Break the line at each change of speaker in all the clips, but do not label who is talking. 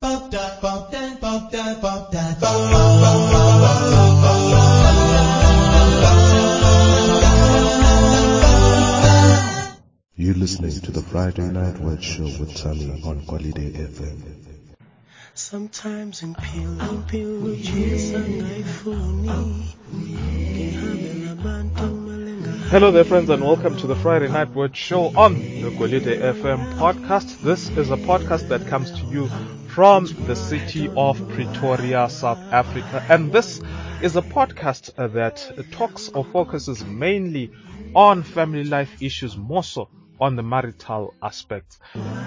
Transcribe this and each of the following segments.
You're listening to the Friday Night Word Show with Tally on Holiday FM.
Sometimes impilo impilo ngayifuni ngihambela abantu malenga
Hello there, friends, and welcome to the Friday Night Word Show on the Golide FM podcast. This is a podcast that comes to you from the city of Pretoria, South Africa, and this is a podcast uh, that talks or focuses mainly on family life issues, more so on the marital aspects.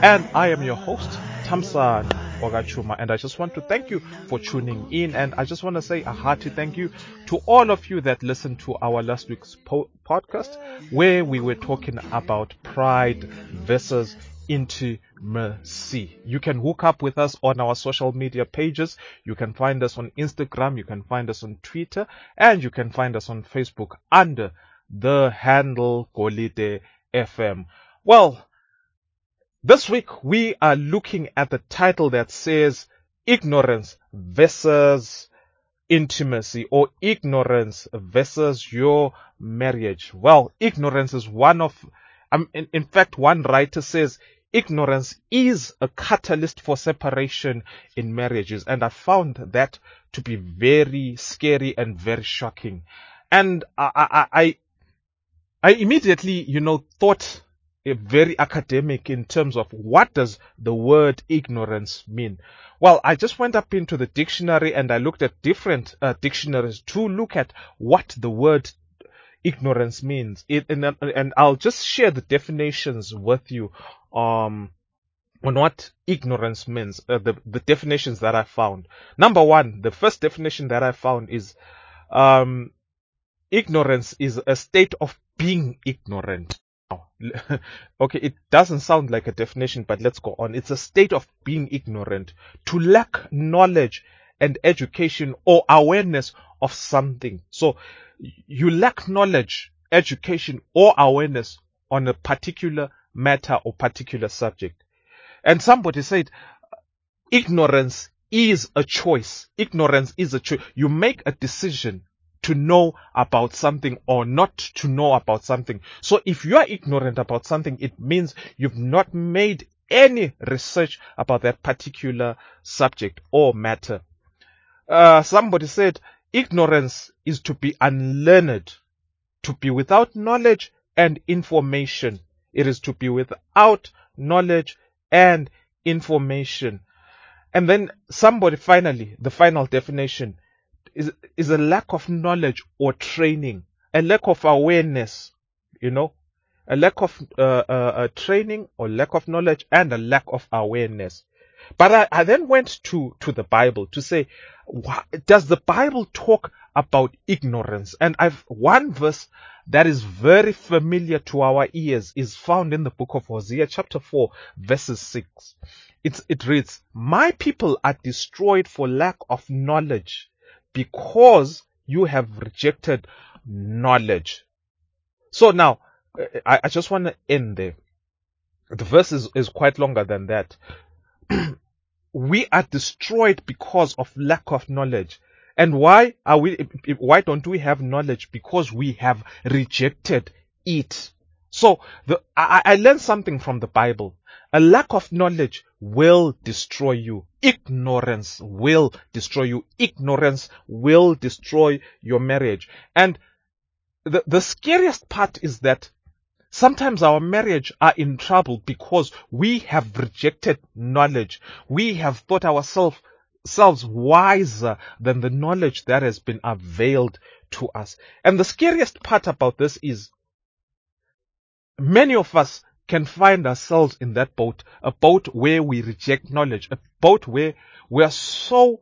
And I am your host, Tamsan Ogachuma, and I just want to thank you for tuning in. And I just want to say a hearty thank you to all of you that listened to our last week's po- podcast, where we were talking about pride versus intimacy. You can hook up with us on our social media pages. You can find us on Instagram, you can find us on Twitter, and you can find us on Facebook under the handle Golide FM. Well, this week we are looking at the title that says ignorance versus intimacy or ignorance versus your marriage. Well, ignorance is one of, um, in, in fact, one writer says ignorance is a catalyst for separation in marriages. And I found that to be very scary and very shocking. And I, I, I, I immediately, you know, thought a very academic in terms of what does the word ignorance mean. Well, I just went up into the dictionary and I looked at different uh, dictionaries to look at what the word ignorance means. It, and, and I'll just share the definitions with you, um, on what ignorance means, uh, the, the definitions that I found. Number one, the first definition that I found is, um, ignorance is a state of being ignorant. okay, it doesn't sound like a definition, but let's go on. It's a state of being ignorant, to lack knowledge and education or awareness of something. So you lack knowledge, education or awareness on a particular matter or particular subject. And somebody said, ignorance is a choice. Ignorance is a choice. You make a decision to know about something or not to know about something. So if you are ignorant about something, it means you've not made any research about that particular subject or matter. Uh, somebody said ignorance is to be unlearned, to be without knowledge and information. It is to be without knowledge and information. And then somebody finally, the final definition is, is a lack of knowledge or training, a lack of awareness, you know, a lack of uh, uh, uh, training or lack of knowledge and a lack of awareness. But I, I then went to, to the Bible to say, does the Bible talk about ignorance? And I've one verse that is very familiar to our ears is found in the book of Hosea chapter 4 verses 6. It's, it reads, my people are destroyed for lack of knowledge because you have rejected knowledge. So now, I, I just want to end there. The verse is, is quite longer than that. we are destroyed because of lack of knowledge. And why are we, why don't we have knowledge? Because we have rejected it. So the, I, I learned something from the Bible. A lack of knowledge will destroy you. Ignorance will destroy you. Ignorance will destroy your marriage. And the, the scariest part is that sometimes our marriage are in trouble because we have rejected knowledge. We have thought ourselves selves wiser than the knowledge that has been availed to us. And the scariest part about this is many of us can find ourselves in that boat, a boat where we reject knowledge, a boat where we are so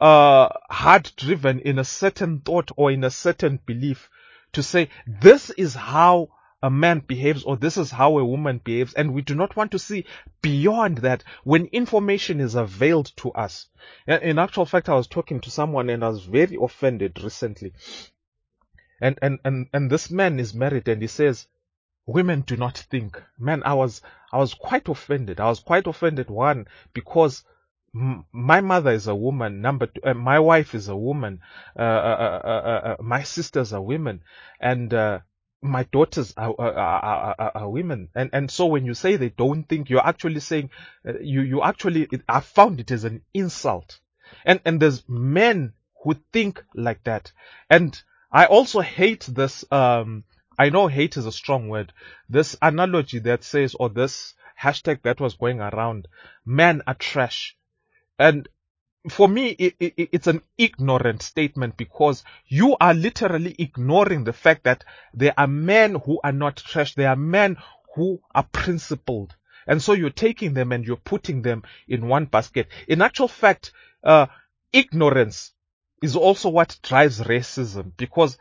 uh, hard driven in a certain thought or in a certain belief to say this is how a man behaves or this is how a woman behaves and we do not want to see beyond that when information is availed to us. In actual fact, I was talking to someone and I was very offended recently. And, and, and, and this man is married and he says, women do not think. Man, I was, I was quite offended. I was quite offended. One, because my mother is a woman. Number two, uh, my wife is a woman. Uh, uh, uh, uh, uh, my sisters are women, and uh, my daughters are, are, are, are, women. And and so when you say they don't think, you're actually saying uh, you you actually I found it as an insult. And and there's men who think like that. And I also hate this. Um, I know hate is a strong word. This analogy that says, or this hashtag that was going around, men are trash. And for me, it, it, it's an ignorant statement because you are literally ignoring the fact that there are men who are not trash. There are men who are principled. And so you're taking them and you're putting them in one basket. In actual fact, uh, ignorance is also what drives racism because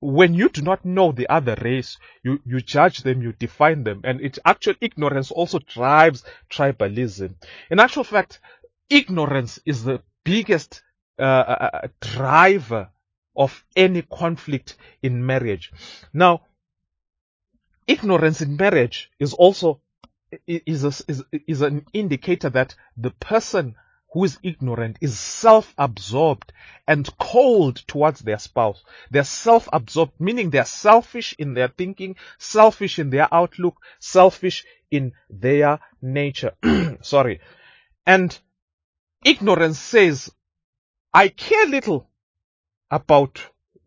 when you do not know the other race, you, you judge them, you define them, and it actual ignorance also drives tribalism. In actual fact, ignorance is the biggest uh, uh, uh, driver of any conflict in marriage. Now, ignorance in marriage is also is, a, is, is an indicator that the person who is ignorant is self-absorbed and cold towards their spouse. They're self-absorbed, meaning they're selfish in their thinking, selfish in their outlook, selfish in their nature. Sorry. And ignorance says, I care little about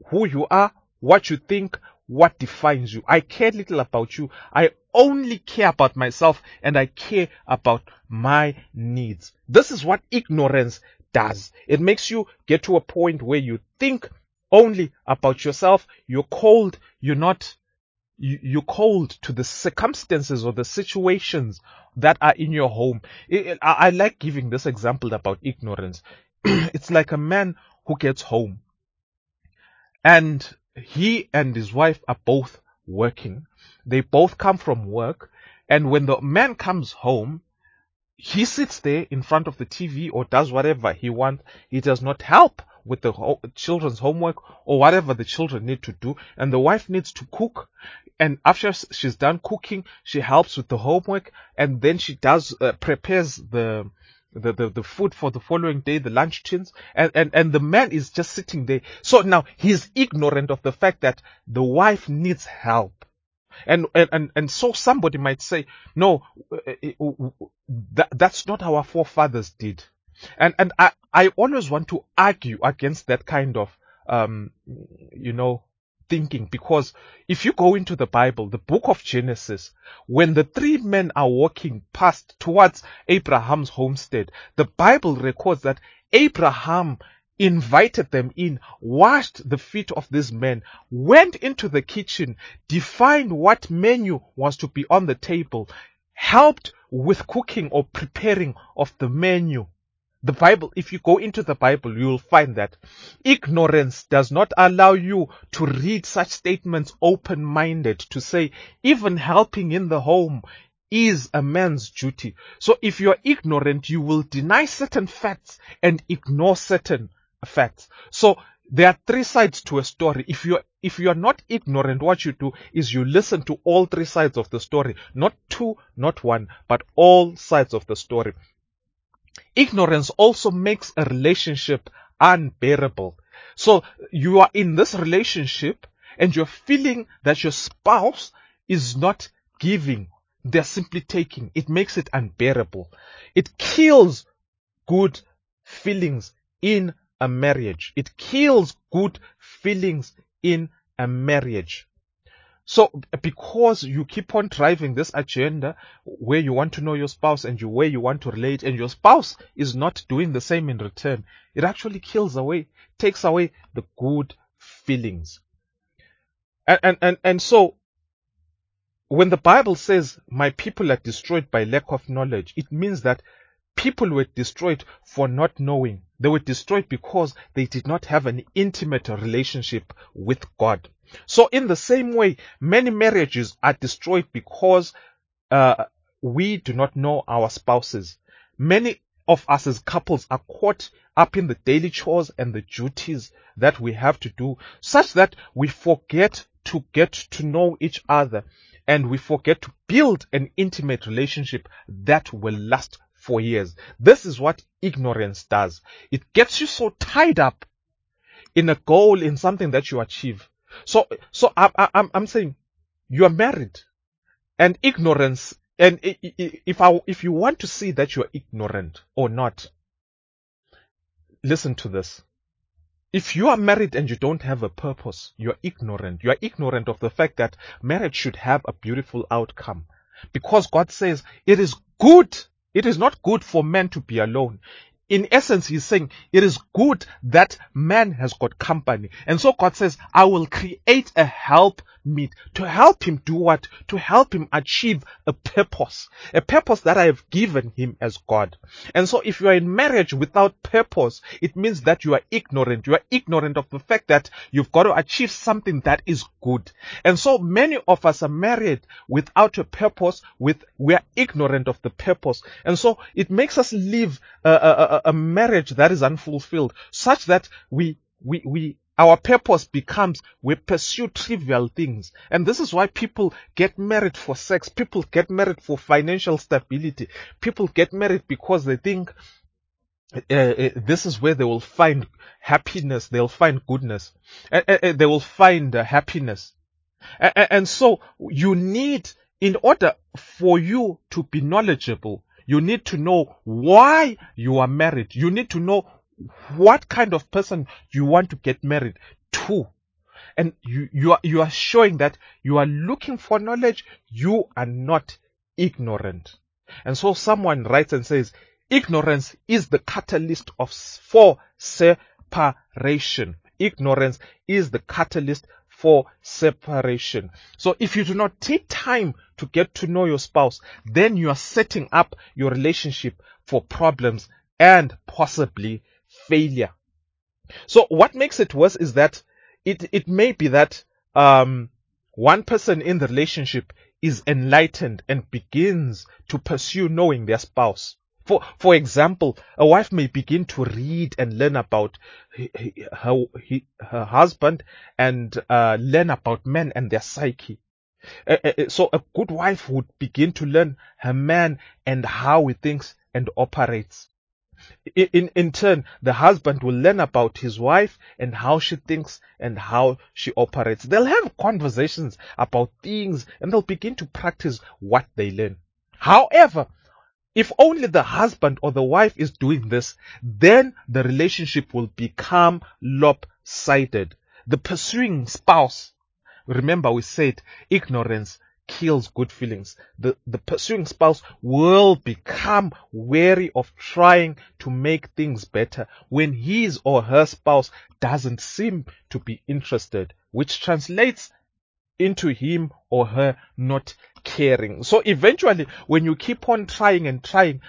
who you are, what you think, what defines you. I care little about you. I only care about myself and I care about my needs. This is what ignorance does. It makes you get to a point where you think only about yourself. You're cold. You're not, you, are cold to the circumstances or the situations that are in your home. I, I like giving this example about ignorance. it's like a man who gets home and he and his wife are both working. They both come from work. And when the man comes home, he sits there in front of the TV or does whatever he wants. He does not help with the ho- children's homework or whatever the children need to do. And the wife needs to cook. And after she's done cooking, she helps with the homework and then she does, uh, prepares the, the, the, the food for the following day, the lunch tins, and, and, and the man is just sitting there. So now he's ignorant of the fact that the wife needs help. And, and, and, and so somebody might say, no, that, that's not how our forefathers did. And, and I, I always want to argue against that kind of, um, you know, thinking because if you go into the Bible, the book of Genesis, when the three men are walking past towards Abraham's homestead, the Bible records that Abraham invited them in, washed the feet of these men, went into the kitchen, defined what menu was to be on the table, helped with cooking or preparing of the menu. The Bible, if you go into the Bible, you will find that ignorance does not allow you to read such statements open-minded to say even helping in the home is a man's duty. So if you're ignorant, you will deny certain facts and ignore certain facts. So there are three sides to a story. If you're if you are not ignorant, what you do is you listen to all three sides of the story. Not two, not one, but all sides of the story. Ignorance also makes a relationship unbearable. So you are in this relationship and you're feeling that your spouse is not giving. They're simply taking. It makes it unbearable. It kills good feelings in a marriage. It kills good feelings in a marriage. So because you keep on driving this agenda where you want to know your spouse and you where you want to relate and your spouse is not doing the same in return, it actually kills away, takes away the good feelings. And, and, and, and so when the Bible says my people are destroyed by lack of knowledge, it means that people were destroyed for not knowing. They were destroyed because they did not have an intimate relationship with God. So in the same way, many marriages are destroyed because uh, we do not know our spouses. Many of us as couples are caught up in the daily chores and the duties that we have to do such that we forget to get to know each other and we forget to build an intimate relationship that will last for years. This is what ignorance does. It gets you so tied up in a goal, in something that you achieve. So, so I, I, I'm, I'm saying you are married and ignorance. And if I, if you want to see that you are ignorant or not, listen to this. If you are married and you don't have a purpose, you are ignorant. You are ignorant of the fact that marriage should have a beautiful outcome. Because God says it is good. It is not good for man to be alone in essence, he's saying it is good that man has got company. And so God says, I will create a help meet to help him do what? To help him achieve a purpose, a purpose that I have given him as God. And so if you are in marriage without purpose, it means that you are ignorant. You are ignorant of the fact that you've got to achieve something that is good. And so many of us are married without a purpose, with, we are ignorant of the purpose. And so it makes us live a, a, a marriage that is unfulfilled, such that we, we, we, our purpose becomes we pursue trivial things. And this is why people get married for sex. People get married for financial stability. People get married because they think uh, uh, this is where they will find happiness. They'll find goodness. Uh, they will find happiness. And so you need, in order for you to be knowledgeable, you need to know why you are married. You need to know what kind of person you want to get married to. And you, you are, you are showing that you are looking for knowledge. You are not ignorant. And so someone writes and says, ignorance is the catalyst of, for separation. Ignorance is the catalyst for separation. So if you do not take time to get to know your spouse, then you are setting up your relationship for problems and possibly failure. So what makes it worse is that it, it may be that, um, one person in the relationship is enlightened and begins to pursue knowing their spouse. For, for example, a wife may begin to read and learn about her, her husband and uh, learn about men and their psyche. So a good wife would begin to learn her man and how he thinks and operates. In, in turn, the husband will learn about his wife and how she thinks and how she operates. They'll have conversations about things and they'll begin to practice what they learn. However, if only the husband or the wife is doing this, then the relationship will become lopsided. The pursuing spouse, remember we said ignorance kills good feelings. The, the pursuing spouse will become wary of trying to make things better when his or her spouse doesn't seem to be interested, which translates into him or her not caring. So eventually, when you keep on trying and trying,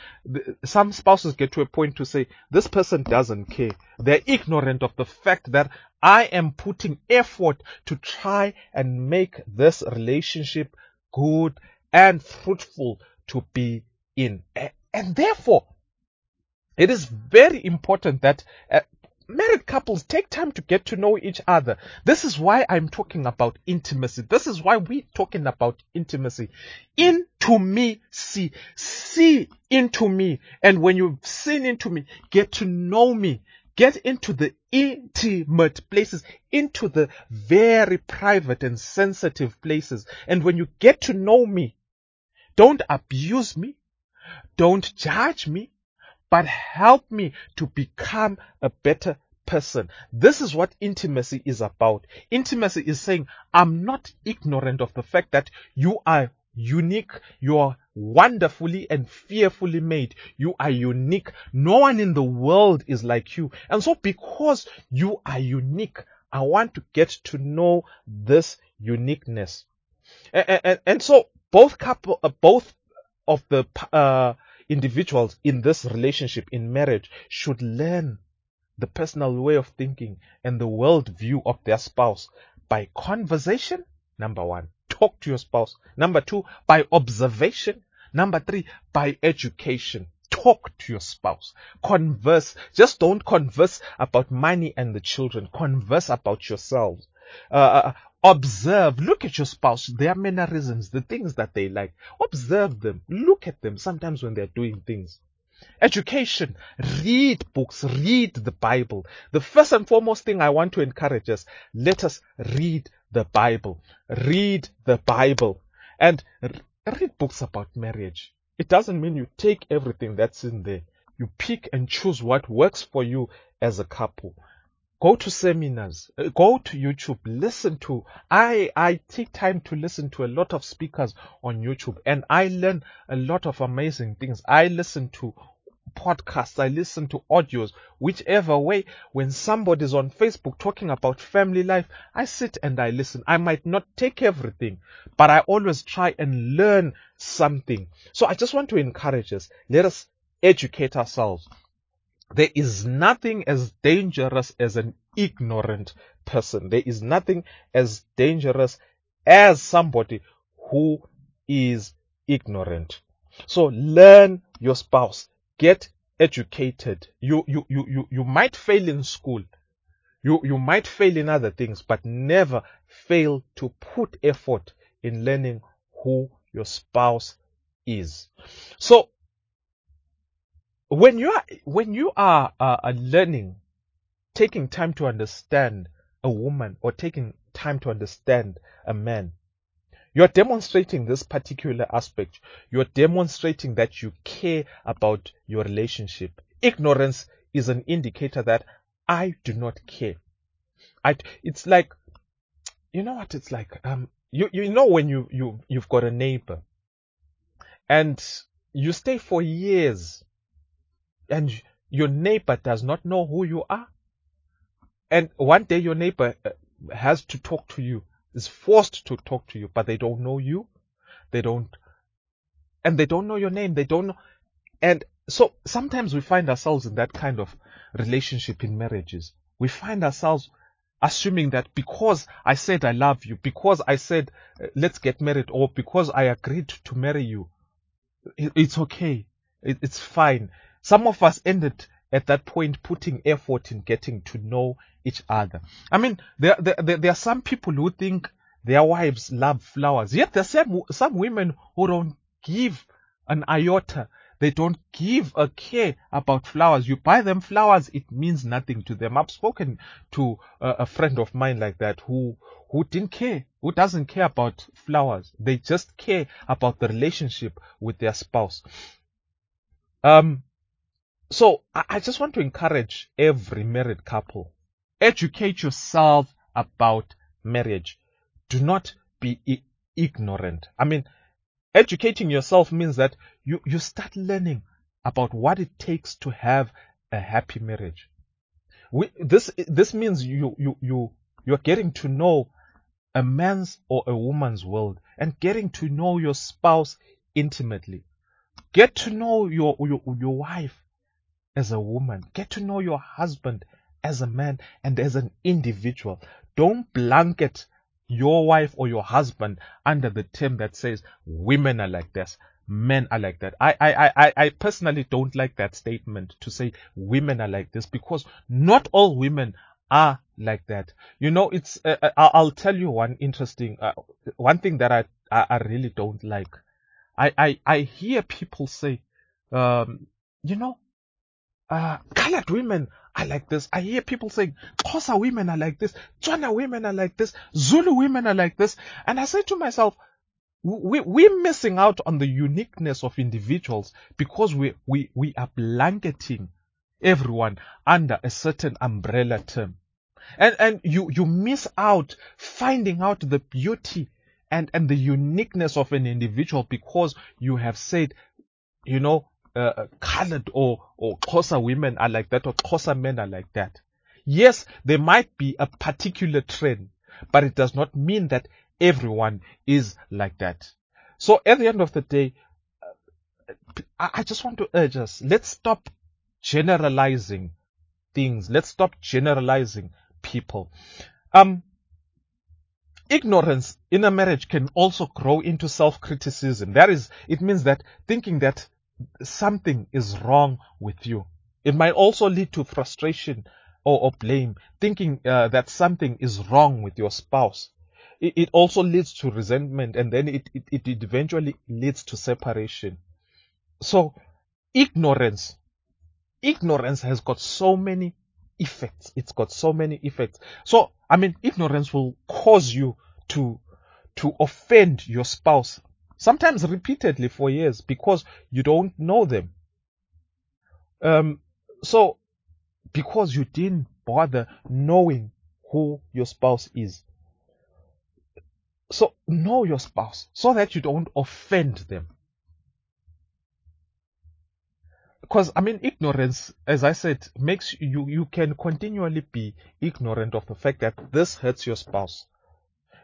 some spouses get to a point to say, this person doesn't care. They're ignorant of the fact that I am putting effort to try and make this relationship good and fruitful to be in. And therefore, it is very important that uh, married couples take time to get to know each other. This is why I'm talking about intimacy. This is why we're talking about intimacy. Into me, see, see into me. And when you've seen into me, get to know me. Get into the intimate places, into the very private and sensitive places. And when you get to know me, don't abuse me. Don't judge me but help me to become a better person. This is what intimacy is about. Intimacy is saying, I'm not ignorant of the fact that you are unique. You are wonderfully and fearfully made. You are unique. No one in the world is like you. And so because you are unique, I want to get to know this uniqueness. And, and, and so both couple, uh, both of the, uh, individuals in this relationship, in marriage, should learn the personal way of thinking and the world view of their spouse by conversation. Number one, talk to your spouse. Number two, by observation. Number three, by education. Talk to your spouse. Converse. Just don't converse about money and the children. Converse about yourselves. Uh, uh Observe, look at your spouse, their mannerisms, the things that they like. Observe them, look at them sometimes when they're doing things. Education. Read books. Read the Bible. The first and foremost thing I want to encourage is let us read the Bible. Read the Bible. And read books about marriage. It doesn't mean you take everything that's in there. You pick and choose what works for you as a couple. Go to seminars, uh, go to YouTube, listen to, I, I take time to listen to a lot of speakers on YouTube and I learn a lot of amazing things. I listen to podcasts, I listen to audios, whichever way. When somebody's on Facebook talking about family life, I sit and I listen. I might not take everything, but I always try and learn something. So I just want to encourage us. Let us educate ourselves. There is nothing as dangerous as an ignorant person. There is nothing as dangerous as somebody who is ignorant. So learn your spouse. Get educated. You, you, you, you, you might fail in school. You, you might fail in other things, but never fail to put effort in learning who your spouse is. So when you are when you are uh, learning, taking time to understand a woman or taking time to understand a man, you're demonstrating this particular aspect. You're demonstrating that you care about your relationship. Ignorance is an indicator that I do not care. I, it's like, you know what it's like? Um, you, you know when you, you, you've got a neighbor and you stay for years and your neighbor does not know who you are. And one day your neighbor uh, has to talk to you, is forced to talk to you, but they don't know you. They don't, and they don't know your name. They don't know. And so sometimes we find ourselves in that kind of relationship in marriages. We find ourselves assuming that because I said I love you, because I said uh, let's get married, or because I agreed to marry you, it's okay. It's fine. Some of us ended at that point putting effort in getting to know each other. I mean, there, there, there are some people who think their wives love flowers, yet there are some, some women who don't give an iota. They don't give a care about flowers. You buy them flowers, it means nothing to them. I've spoken to a, a friend of mine like that who, who didn't care, who doesn't care about flowers. They just care about the relationship with their spouse. Um, so I just want to encourage every married couple. Educate yourself about marriage. Do not be ignorant. I mean, educating yourself means that you, you start learning about what it takes to have a happy marriage. We, this, this means you, you, you, you're getting to know a man's or a woman's world and getting to know your spouse intimately. Get to know your, your, your wife as a woman. Get to know your husband as a man and as an individual. Don't blanket your wife or your husband under the term that says women are like this, men are like that. I, I, I, I personally don't like that statement to say women are like this because not all women are like that. You know, it's, uh, uh I'll tell you one interesting, uh, one thing that I, I, I, really don't like. I, I, I hear people say, um, you know, uh, colored women are like this. I hear people saying, Xhosa women are like this, Tswana women are like this, Zulu women are like this. And I say to myself, we, we're missing out on the uniqueness of individuals because we, we, we are blanketing everyone under a certain umbrella term. And, and you, you miss out finding out the beauty and, and the uniqueness of an individual because you have said, you know, uh, colored or, or Xhosa women are like that or Xhosa men are like that. Yes, there might be a particular trend, but it does not mean that everyone is like that. So at the end of the day, uh, I just want to urge us, let's stop generalizing things. Let's stop generalizing people. Um, ignorance in a marriage can also grow into self-criticism. That is, it means that thinking that something is wrong with you. It might also lead to frustration or, or blame, thinking uh, that something is wrong with your spouse. It, it also leads to resentment and then it, it, it eventually leads to separation. So ignorance, ignorance has got so many effects. It's got so many effects. So, I mean, ignorance will cause you to, to offend your spouse, sometimes repeatedly for years because you don't know them. Um, so, because you didn't bother knowing who your spouse is. So know your spouse so that you don't offend them. Because I mean ignorance, as I said, makes you you can continually be ignorant of the fact that this hurts your spouse.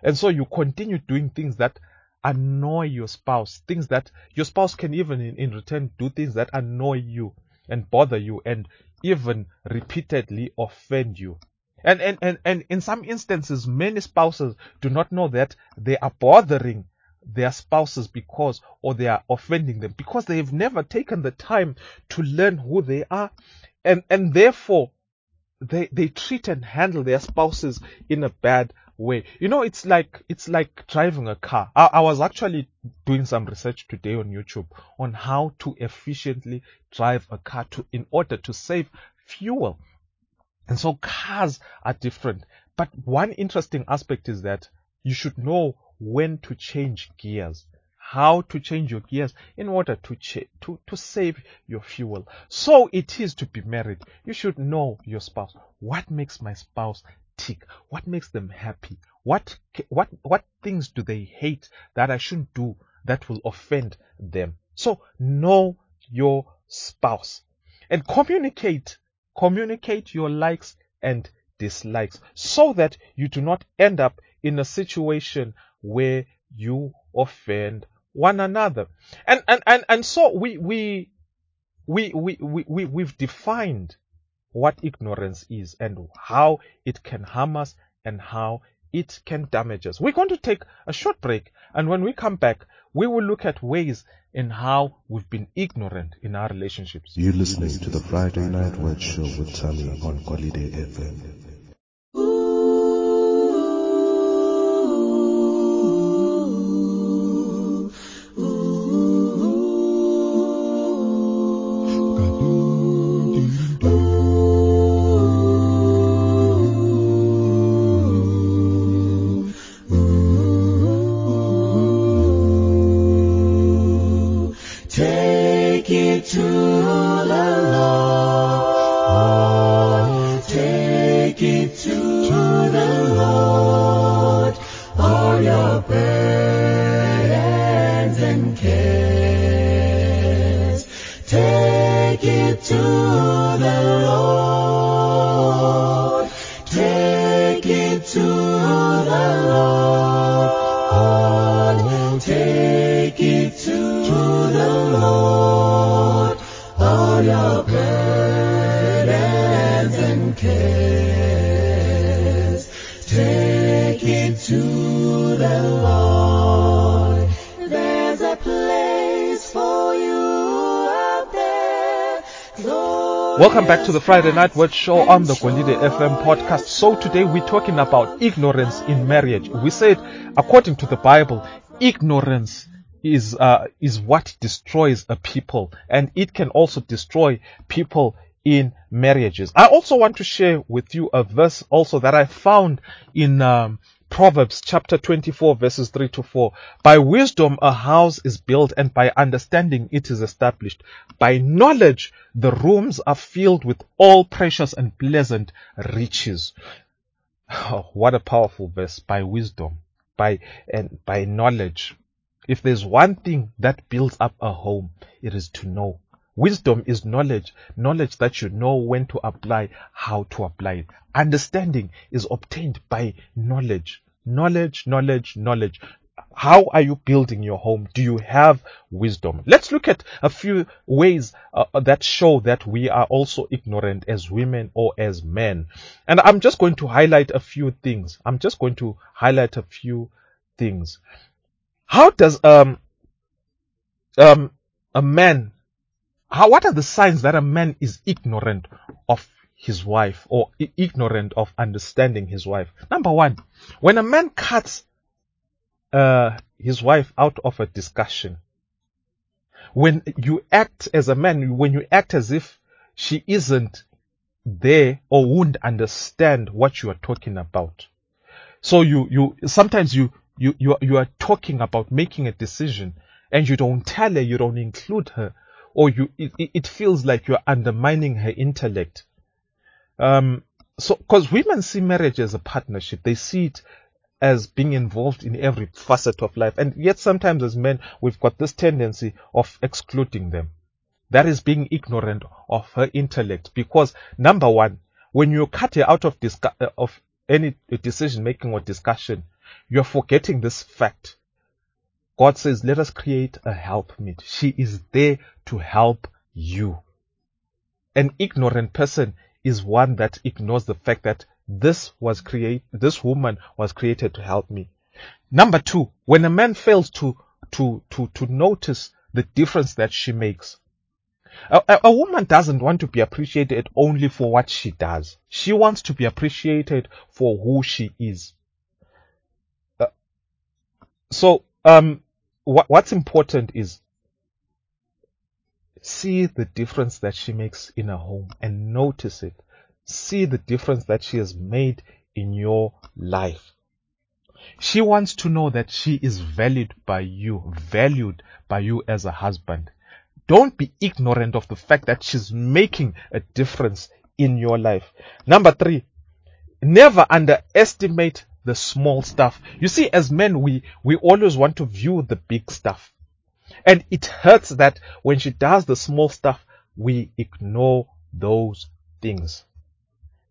And so you continue doing things that annoy your spouse, things that your spouse can even in, in return do things that annoy you and bother you and even repeatedly offend you. And, and, and, and in some instances, many spouses do not know that they are bothering their spouses because, or they are offending them because they have never taken the time to learn who they are. And, and therefore, they, they treat and handle their spouses in a bad way. You know, it's like, it's like driving a car. I, I was actually doing some research today on YouTube on how to efficiently drive a car to, in order to save fuel. And so cars are different. But one interesting aspect is that you should know when to change gears, how to change your gears in order to, ch- to, to save your fuel. So it is to be married. You should know your spouse. What makes my spouse tick? What makes them happy? What, what, what things do they hate that I shouldn't do that will offend them? So know your spouse and communicate communicate your likes and dislikes so that you do not end up in a situation where you offend one another. And and and, and so we we we we we, we we've defined what ignorance is and how it can harm us and how it can damage us. We're going to take a short break and when we come back, we will look at ways in how we've been ignorant in our relationships.
You're listening to the Friday Night Word Show with Tally on Holiday FM.
Welcome back to the Friday Night Word Show on the Golide FM podcast. So today we're talking about ignorance in marriage. We said, according to the Bible, ignorance is uh, is what destroys a people, and it can also destroy people in marriages. I also want to share with you a verse also that I found in um, Proverbs chapter 24 verses 3 to 4. By wisdom a house is built and by understanding it is established. By knowledge the rooms are filled with all precious and pleasant riches. Oh, what a powerful verse. By wisdom, by, and by knowledge. If there's one thing that builds up a home, it is to know. Wisdom is knowledge, knowledge that you know when to apply, how to apply it. Understanding is obtained by knowledge. Knowledge, knowledge, knowledge. How are you building your home? Do you have wisdom? Let's look at a few ways uh, that show that we are also ignorant as women or as men. And I'm just going to highlight a few things. I'm just going to highlight a few things. How does um um a man how what are the signs that a man is ignorant of his wife or ignorant of understanding his wife? Number one, when a man cuts uh his wife out of a discussion. when you act as a man, when you act as if she isn't there or won't understand what you are talking about. So you, you, sometimes you, you, you, you are talking about making a decision and you don't tell her, you don't include her, or you, it, it feels like you're undermining her intellect. Um, so, cause women see marriage as a partnership. They see it as being involved in every facet of life. And yet sometimes as men, we've got this tendency of excluding them. That is being ignorant of her intellect because number one, when you cut her out of, of any decision making or discussion, you're forgetting this fact. God says, let us create a helpmeet. She is there to help you. An ignorant person is one that ignores the fact that this was create, this woman was created to help me. Number two, when a man fails to, to, to, to notice the difference that she makes, a, a, a, woman doesn't want to be appreciated only for what she does. She wants to be appreciated for who she is. Uh, so, um, what, what's important is see the difference that she makes in a home and notice it see the difference that she has made in your life. She wants to know that she is valued by you, valued by you as a husband. Don't be ignorant of the fact that she's making a difference in your life. Number three, never underestimate the small stuff. You see, as men, we, we always want to view the big stuff. And it hurts that when she does the small stuff, we ignore those things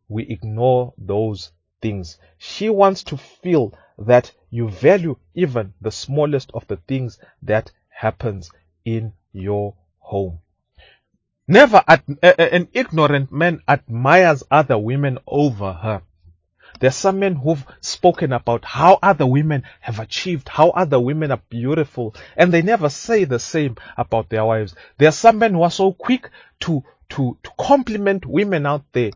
we ignore those things. She wants to feel that you value even the smallest of the things that happens in your home. Never an ignorant man admires other women over her. There's some men who've spoken about how other women have achieved, how other women are beautiful, and they never say the same about their wives. There are some men who are so quick to, to, to compliment women out there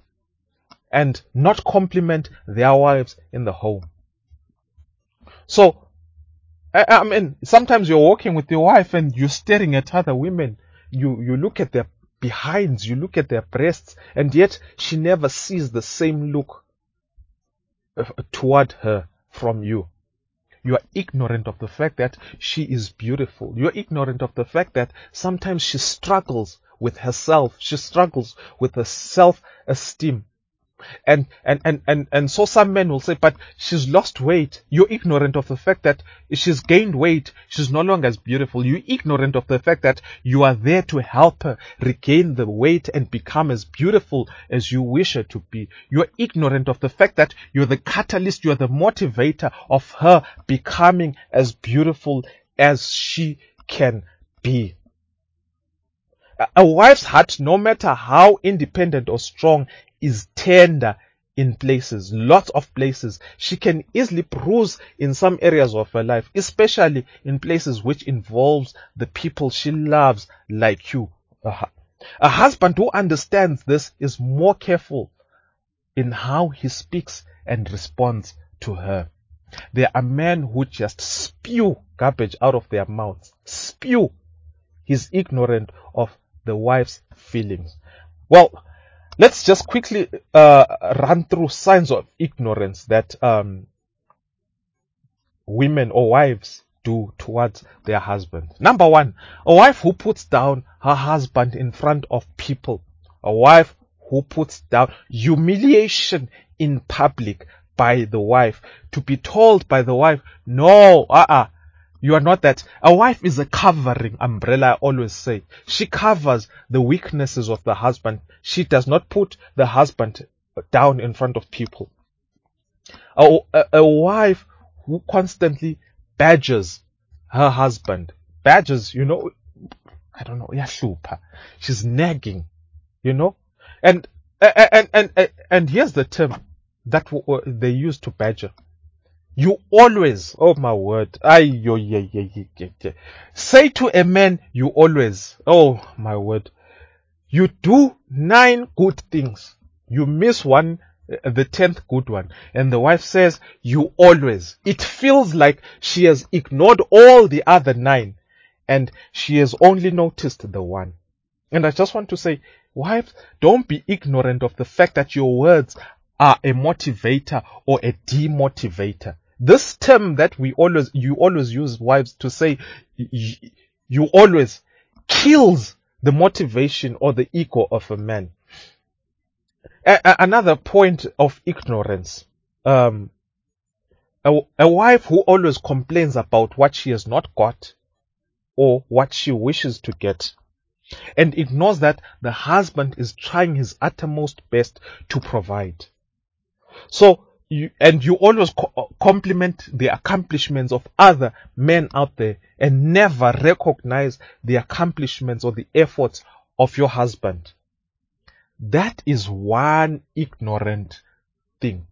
and not compliment their wives in the home. So, I, I mean, sometimes you're walking with your wife and you're staring at other women. You, you look at their behinds, you look at their breasts, and yet she never sees the same look Uh, toward her from you. You are ignorant of the fact that she is beautiful. You're ignorant of the fact that sometimes she struggles with herself. She struggles with her self-esteem. And, and, and, and, and so some men will say, but she's lost weight. You're ignorant of the fact that she's gained weight. She's no longer as beautiful. You're ignorant of the fact that you are there to help her regain the weight and become as beautiful as you wish her to be. You're ignorant of the fact that you're the catalyst, you're the motivator of her becoming as beautiful as she can be. A wife's heart, no matter how independent or strong, is tender in places, lots of places. She can easily bruise in some areas of her life, especially in places which involves the people she loves like you. A husband who understands this is more careful in how he speaks and responds to her. There are men who just spew garbage out of their mouths. Spew. He's ignorant of the wife's feelings. Well, let's just quickly uh, run through signs of ignorance that um, women or wives do towards their husband. Number one, a wife who puts down her husband in front of people. A wife who puts down humiliation in public by the wife. To be told by the wife, no, uh-uh, you are not that. A wife is a covering umbrella, I always say. She covers the weaknesses of the husband. She does not put the husband down in front of people. A, a, a wife who constantly badgers her husband. Badgers, you know, I don't know, yashupa. She's nagging, you know? And, and, and, and, and here's the term that they use to badger. You always, oh my word, ay, yo, yeah, yeah, yeah, yeah. Say to a man, you always, oh my word, you do nine good things. You miss one, uh, the tenth good one. And the wife says, you always. It feels like she has ignored all the other nine. and she has only noticed the one. And I just want to say, wives, don't be ignorant of the fact that your words are a motivator or a demotivator. This term that we always, you always use wives to say, you always kills the motivation or the ego of a man. A- another point of ignorance. Um, a, a wife who always complains about what she has not got or what she wishes to get and ignores that the husband is trying his uttermost best to provide. So, you, and you always co- uh, compliment the accomplishments of other men out there and never recognize the accomplishments or the efforts of your husband. That is one ignorant thing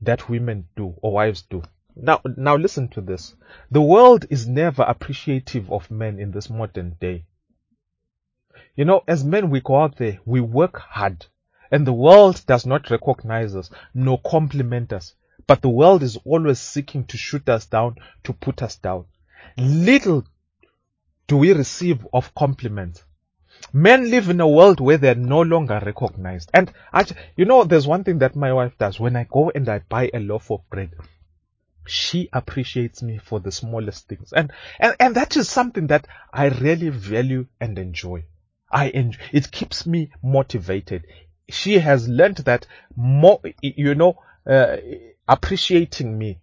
that women do or wives do. Now, now listen to this. The world is never appreciative of men in this modern day. You know, as men, we go out there, we work hard, and the world does not recognize us, nor compliment us. But the world is always seeking to shoot us down, to put us down. Little do we receive of compliments. Men live in a world where they're no longer recognized. And I, you know, there's one thing that my wife does. When I go and I buy a loaf of bread, she appreciates me for the smallest things. And, and, and that is something that I really value and enjoy. I enjoy, it keeps me motivated. She has learned that more, you know, uh, appreciating me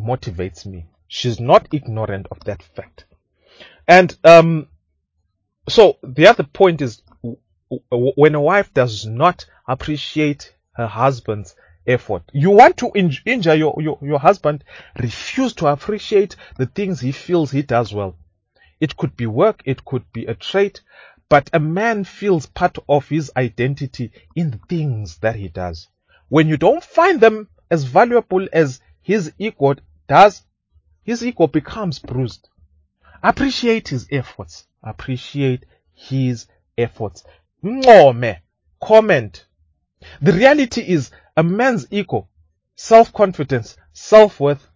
motivates me. She's not ignorant of that fact. And, um, so the other point is when a wife does not appreciate her husband's effort, you want to injure your, your, your husband, refuse to appreciate the things he feels he does well. It could be work, it could be a trait, but a man feels part of his identity in the things that he does. When you don't find them as valuable as his ego does, his ego becomes bruised. Appreciate his efforts. Appreciate his efforts. Ngome. Comment. The reality is a man's ego, self-confidence, self-worth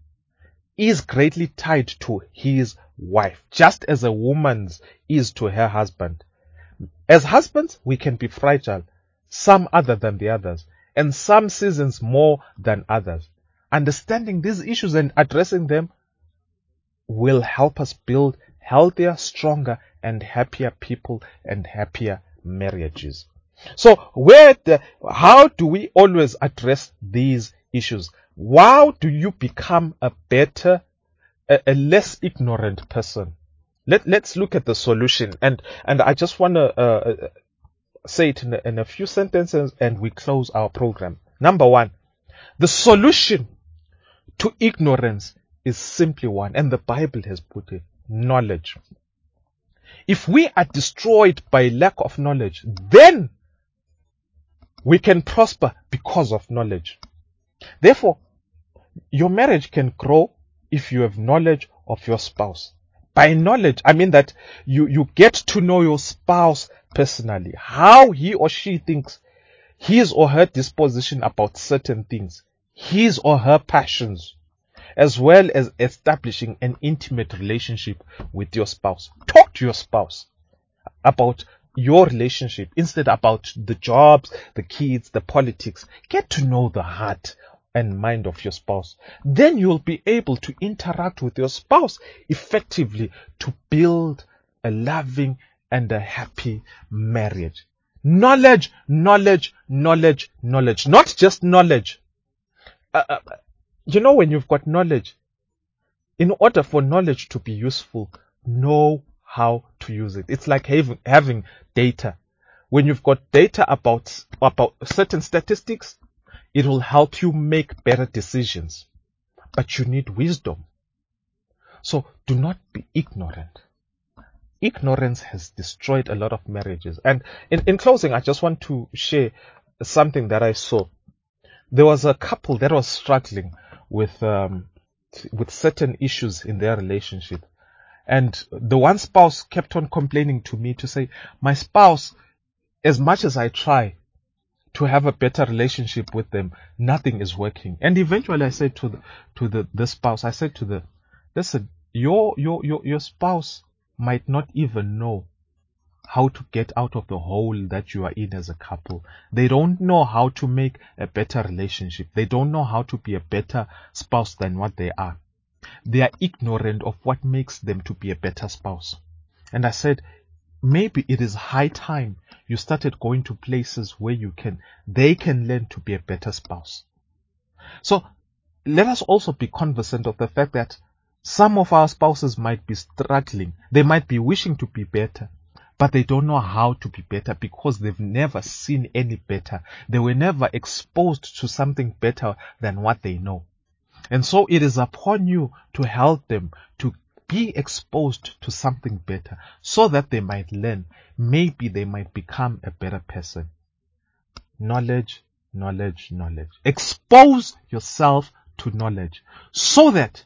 is greatly tied to his wife, just as a woman's is to her husband. As husbands, we can be fragile, some other than the others, and some seasons more than others. Understanding these issues and addressing them will help us build healthier, stronger, and happier people and happier marriages. So where the, how do we always address these issues? How do you become a better, a, a less ignorant person? Let, let's look at the solution and, and I just want to, uh, say it in a, in a few sentences and we close our program. Number one, the solution to ignorance is simply one, and the Bible has put it knowledge. If we are destroyed by lack of knowledge, then we can prosper because of knowledge. Therefore, your marriage can grow if you have knowledge of your spouse. By knowledge, I mean that you, you get to know your spouse personally, how he or she thinks, his or her disposition about certain things, his or her passions, as well as establishing an intimate relationship with your spouse. Talk to your spouse about your relationship instead about the jobs, the kids, the politics. Get to know the heart and mind of your spouse. Then you'll be able to interact with your spouse effectively to build a loving and a happy marriage. Knowledge, knowledge, knowledge, knowledge. Not just knowledge. Uh, uh, you know, when you've got knowledge, in order for knowledge to be useful, know how to use it. It's like having, having data. When you've got data about, about certain statistics, it will help you make better decisions. But you need wisdom. So do not be ignorant. Ignorance has destroyed a lot of marriages. And in, in closing, I just want to share something that I saw. There was a couple that was struggling with um, with certain issues in their relationship. And the one spouse kept on complaining to me to say, my spouse, as much as I try to have a better relationship with them, nothing is working. And eventually I said to the, to the, the spouse, I said to the, listen, your, your, your, your spouse might not even know how to get out of the hole that you are in as a couple. They don't know how to make a better relationship. They don't know how to be a better spouse than what they are. They are ignorant of what makes them to be a better spouse. And I said, maybe it is high time you started going to places where you can, they can learn to be a better spouse. So let us also be cognizant of the fact that some of our spouses might be struggling. They might be wishing to be better, but they don't know how to be better because they've never seen any better. They were never exposed to something better than what they know. And so it is upon you to help them to be exposed to something better so that they might learn. Maybe they might become a better person. Knowledge, knowledge, knowledge. Expose yourself to knowledge so that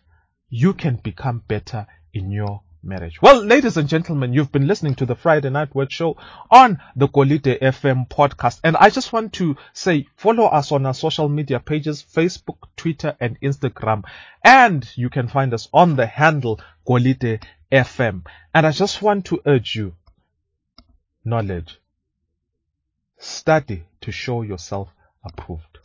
you can become better in your marriage. Well, ladies and gentlemen, you've been listening to the Friday Night Word Show on the Kolide FM podcast. And I just want to say, follow us on our social media pages, Facebook, Twitter, and Instagram. And you can find us on the handle Kolide FM. And I just want to urge you, knowledge. Study to show yourself approved.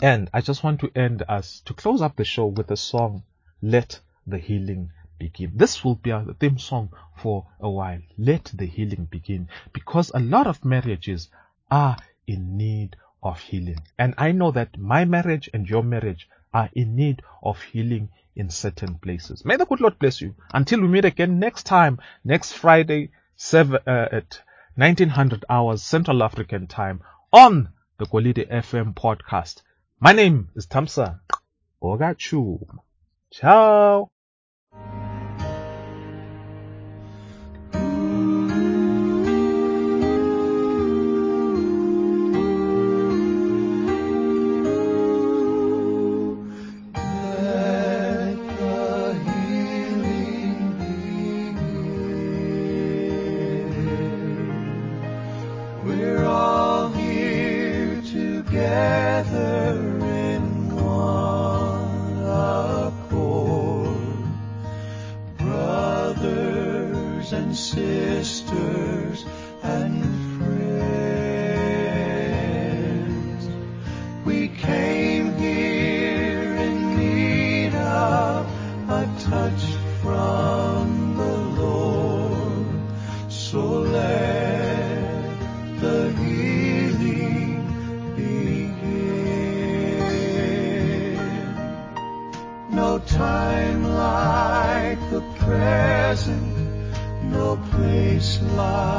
And I just want to end us to close up the show with a song, Let the Healing begin. This will be our theme song for a while. Let the healing begin because a lot of marriages are in need of healing. And I know that my marriage and your marriage are in need of healing in certain places. May the good Lord bless you. Until we meet again next time, next Friday, seven, uh, at 1900 hours Central African time on the Kolide FM podcast. My name is Tamsa Ogachu. Ciao.
Touch from